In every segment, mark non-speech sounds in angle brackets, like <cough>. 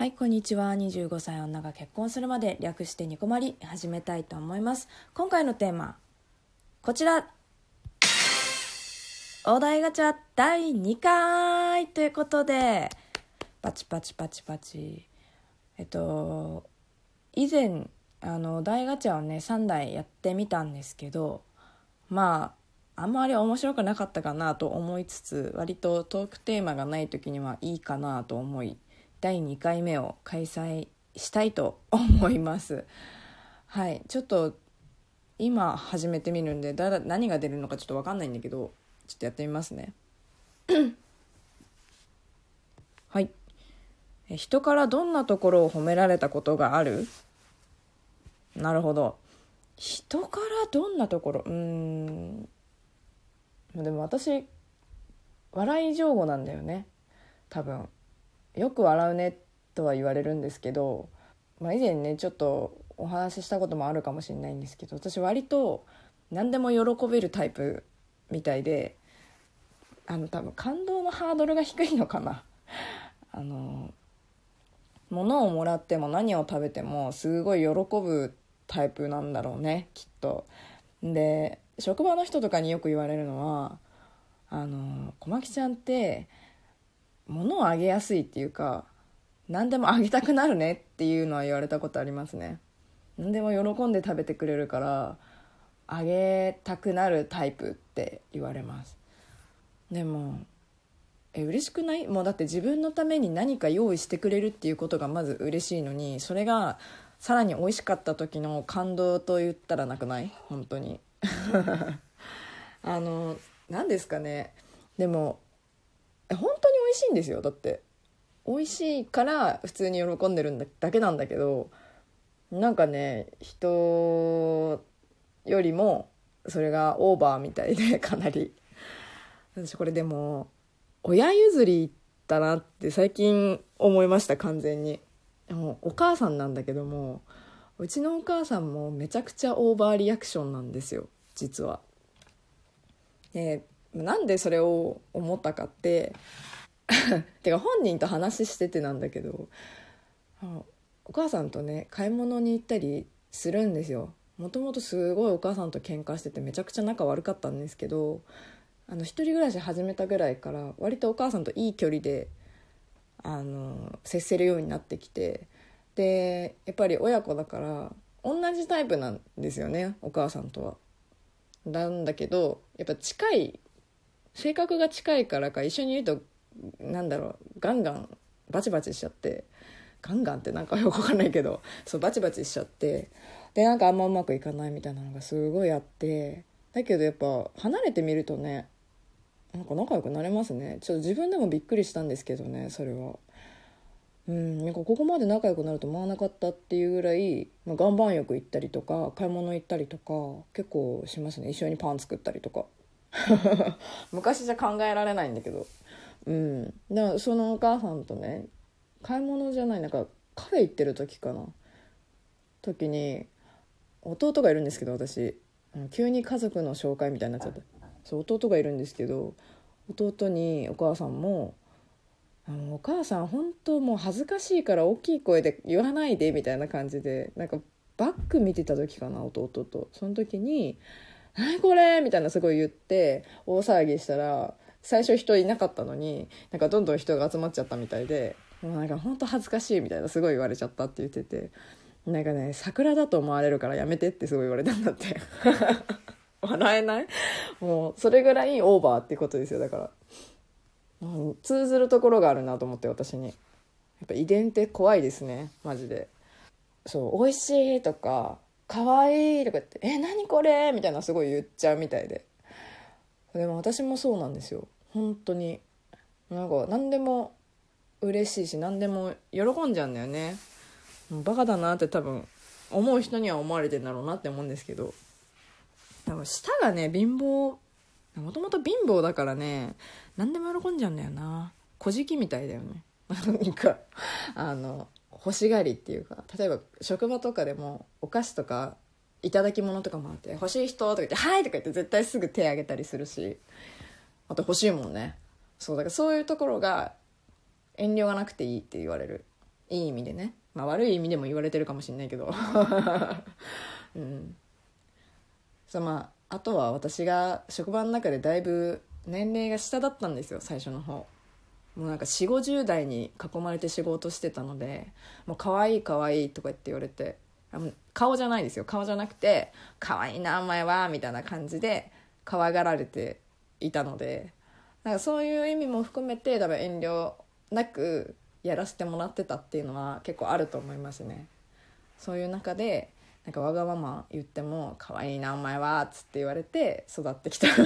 はい、こんにちは。25歳女が結婚するまで略してニコマリ始めたいと思います。今回のテーマ、こちら。お題ガチャ第2回ということで、パチパチパチパチ。えっと、以前、あの、お題ガチャをね、3台やってみたんですけど、まあ、あんまり面白くなかったかなと思いつつ、割とトークテーマがない時にはいいかなと思い、第2回目を開催したいと思います。はい。ちょっと今始めてみるんでだ何が出るのかちょっと分かんないんだけどちょっとやってみますね。<coughs> はい。人からどんなところを褒められたことがある？なるほど。人からどんなところ？うん。でも私笑い上手なんだよね。多分。よく笑うねとは言われるんですけど、まあ、以前ねちょっとお話ししたこともあるかもしれないんですけど私割と何でも喜べるタイプみたいであの多分感動のハードルが低いのかな。<laughs> あの物をもらっても何を食べてもすごい喜ぶタイプなんだろうねきっと。で職場の人とかによく言われるのは「あの小牧ちゃんって物をあげやすいっていうか何でもあげたくなるねっていうのは言われたことありますね。何でも喜んで食べてくれるからあげたくなるタイプって言われます。でもえ嬉しくない？もうだって自分のために何か用意してくれるっていうことがまず嬉しいのにそれがさらに美味しかった時の感動と言ったらなくない？本当に。<laughs> あの何ですかね？でも本美味しいんですよ。だって美味しいから普通に喜んでるんだだけなんだけどなんかね人よりもそれがオーバーみたいで <laughs> かなり。私これでも親譲りだなって最近思いました完全に。もお母さんなんだけどもうちのお母さんもめちゃくちゃオーバーリアクションなんですよ実は。でなんでそれを思ったかって <laughs> てか本人と話しててなんだけどお母さんとね買い物に行ったりするんですよもともとすごいお母さんと喧嘩しててめちゃくちゃ仲悪かったんですけどあの一人暮らし始めたぐらいから割とお母さんといい距離であの接せるようになってきてでやっぱり親子だから同じタイプなんですよねお母さんとは。なんだけどやっぱ近い性格が近いからか一緒にいるとなんだろうガンガンバチバチしちゃってガンガンってなんかよくわかんないけどそうバチバチしちゃってでなんかあんまうまくいかないみたいなのがすごいあってだけどやっぱ離れてみるとねなんか仲良くなれますね。ちょっと自分でもびっくりしたんですけどねそれは。うん、なんかここまで仲良くなると思わなかったっていうぐらい、まあ、岩盤浴行ったりとか買い物行ったりとか結構しますね。一緒にパン作ったりとか。<laughs> 昔じゃ考えられないんだけど。うん。だからそのお母さんとね買い物じゃないなんかカフェ行ってる時かな。時に弟がいるんですけど私。急に家族の紹介みたいになっちゃって。そう弟がいるんですけど弟にお母さんも「あのお母さん本当もう恥ずかしいから大きい声で言わないで」みたいな感じでなんかバック見てた時かな弟と。その時に「何これ!」みたいなすごい言って大騒ぎしたら最初人いなかったのになんかどんどん人が集まっちゃったみたいでもうなんか本当恥ずかしいみたいなすごい言われちゃったって言っててなんかね桜だと思われるからやめてってすごい言われたんだって。<laughs> 笑えない？もうそれぐらいオーバーってことですよだから、通ずるところがあるなと思って私に。やっぱ遺伝って怖いですねマジで。そう「美味しい」とか「かわいい」とかって「え何これ?」みたいなすごい言っちゃうみたいで。でも私もそうなんですよ。本当に。なんか何でも嬉しいし何でも喜んじゃうんだよね。バカだなって多分思う人には思われてんだろうなって思うんですけど。多分舌がね貧乏もともと貧乏だからね何でも喜んじゃうんだよな。小じきみたいだよね。<laughs> なんかあの欲しがりっていうか。例えば職場とかでもお菓子とかいただき物とかもあって欲しい人とか言って「はい」とか言って絶対すぐ手挙げたりするしあと欲しいもんね。そうだからそういうところが遠慮がなくていいって言われる。いい意味でね、まあ、悪い意味でも言われてるかもしれないけど。<laughs> うん。そうまああとは私が職場の中でだいぶ年齢が下だったんですよ最初の方。もうなんか4 5 0代に囲まれて仕事してたので「もう可愛い可愛いとか言って言われて。顔じゃないですよ。顔じゃなくて「可愛いなお前は」みたいな感じで可愛がられていたのでなんかそういう意味も含めて多分遠慮なくやらせてもらってたっていうのは結構あると思いますね。そういう中でなんかわがまま言っても「可愛いなお前は」っつって言われて育ってきた。<laughs>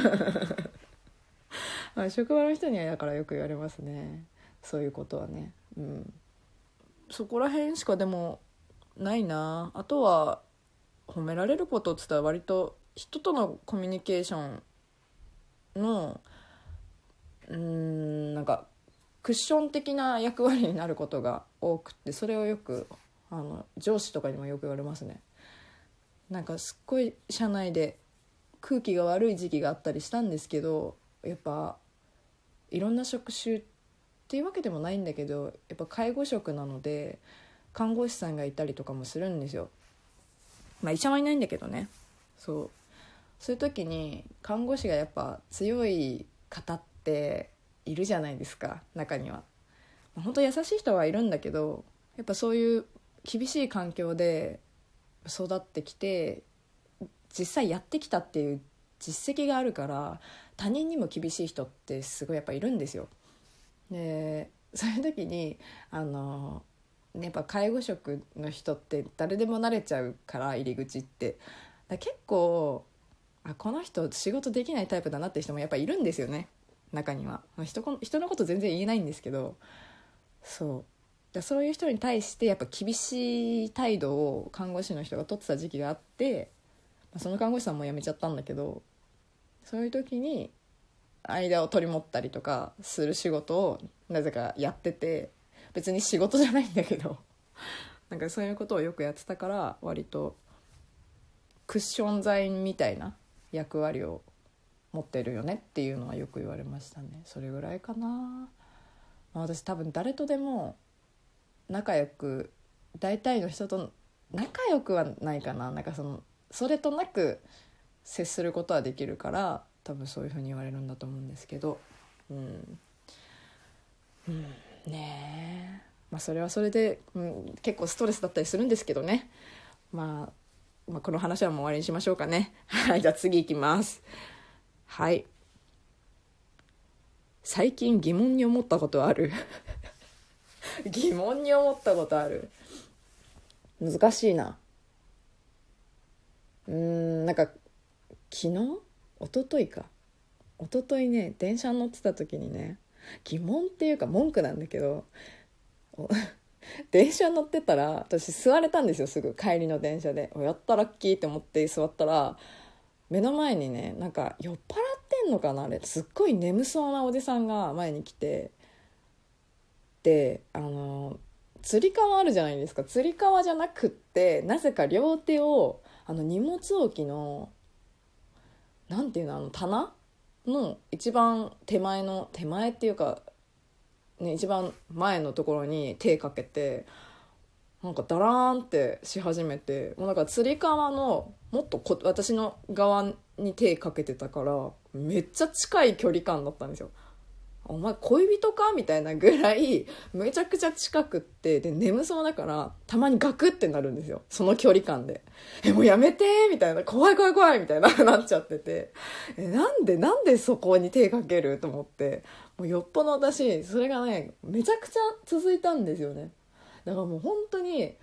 まあ職場の人にはだからよく言われますね。そういうことはね。うん。そこら辺しかでもないな。あとは褒められることっつったら割と人とのコミュニケーションのうんなんかクッション的な役割になることが多くってそれをよくあの上司とかにもよく言われますね。なんかすっごい社内で空気が悪い時期があったりしたんですけどやっぱいろんな職種っていうわけでもないんだけどやっぱ介護職なので看護師さんがいたりとかもするんですよ。まあ医者はいないんだけどね。そう。そういう時に看護師がやっぱ強い方っているじゃないですか。中には。本当優しい人はいるんだけどやっぱそういう厳しい環境で育ってきて実際やってきたっていう実績があるから他人にも厳しい人ってすごいやっぱいるんですよ。でそういう時にあのやっぱ介護職の人って誰でも慣れちゃうから入り口って。結構あこの人仕事できないタイプだなって人もやっぱいるんですよね。中には。人人のこと全然言えないんですけど。そう。だそういう人に対してやっぱ厳しい態度を看護師の人が取ってた時期があってその看護師さんも辞めちゃったんだけどそういう時に間を取り持ったりとかする仕事をなぜかやってて別に仕事じゃないんだけど。<laughs> なんかそういうことをよくやってたから割とクッション材みたいな役割を持ってるよねっていうのはよく言われましたね。それぐらいかな、まあ、私多分誰とでも仲良く大体の人と仲良くはないかな。なんかそのそれとなく接することはできるから多分そういうふうに言われるんだと思うんですけど。うん、うん、ねえ。まあそれはそれで、うん、結構ストレスだったりするんですけどね、まあ、まあこの話はもう終わりにしましょうかね。<laughs> はいじゃあ次いきます。はい。最近疑問に思ったことある？<laughs> 疑問に思ったことある？難しいな。うんなんか昨日？一昨日か。一昨日ね電車に乗ってた時にね疑問っていうか文句なんだけど電車乗ってたら私座れたんですよすぐ。帰りの電車で。やったラッキーって思って座ったら目の前にねなんか酔っ払ってんのかなあれ。すっごい眠そうなおじさんが前に来て。であのつり革あるじゃないですか。つり革じゃなくってなぜか両手をあの荷物置きのなんていうのあの棚の一番手前の手前っていうか、ね、一番前のところに手かけてなんかダラーンってし始めてもうなんかつり革のもっとこ私の側に手かけてたからめっちゃ近い距離感だったんですよ。お前恋人か？みたいなぐらいめちゃくちゃ近くってで眠そうだからたまにガクってなるんですよ。その距離感で。えもうやめてみたいな。怖い怖い怖いみたいな <laughs> なっちゃってて。えなんでなんでそこに手かけると思って。もうよっぽど私それがねめちゃくちゃ続いたんですよね。だからもう本当に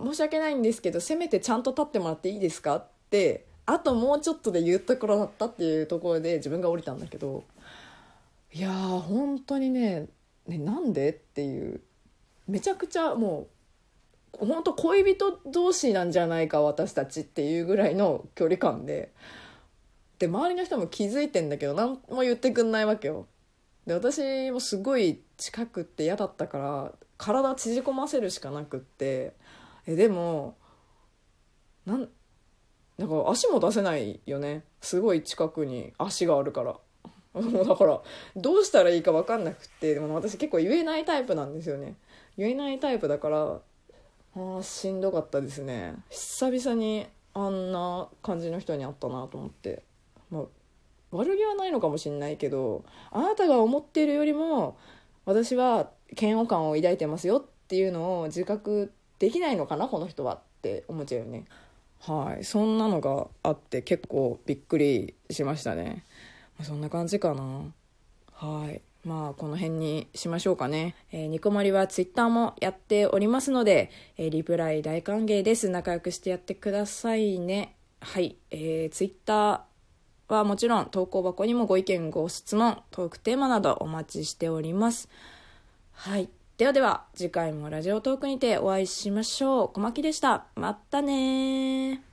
申し訳ないんですけどせめてちゃんと立ってもらっていいですかってあともうちょっとで言うところだったっていうところで自分が降りたんだけどいやー本当にねねなんでっていう。めちゃくちゃもう本当恋人同士なんじゃないか私たちっていうぐらいの距離感で。で周りの人も気づいてんだけど何も言ってくんないわけよ。で私もすごい近くって嫌だったから体縮こませるしかなくって。えでもなんなんか足も出せないよね。すごい近くに足があるから。も <laughs> うだからどうしたらいいか分かんなくってでも私結構言えないタイプなんですよね。言えないタイプだからあーしんどかったですね。久々にあんな感じの人に会ったなと思って、まあ、悪気はないのかもしれないけどあなたが思っているよりも私は嫌悪感を抱いてますよっていうのを自覚できないのかなこの人はって思っちゃうよね。はい。そんなのがあって結構びっくりしましたね。そんな感じかな。はい。まあこの辺にしましょうかね、えーニコマリはツイッターもやっておりますので、えーリプライ大歓迎です。仲良くしてやってくださいね。はい、えー、ツイッターはもちろん投稿箱にもご意見ご質問トークテーマなどお待ちしております。はい。ではでは次回もラジオトークにてお会いしましょう。小牧でした。またね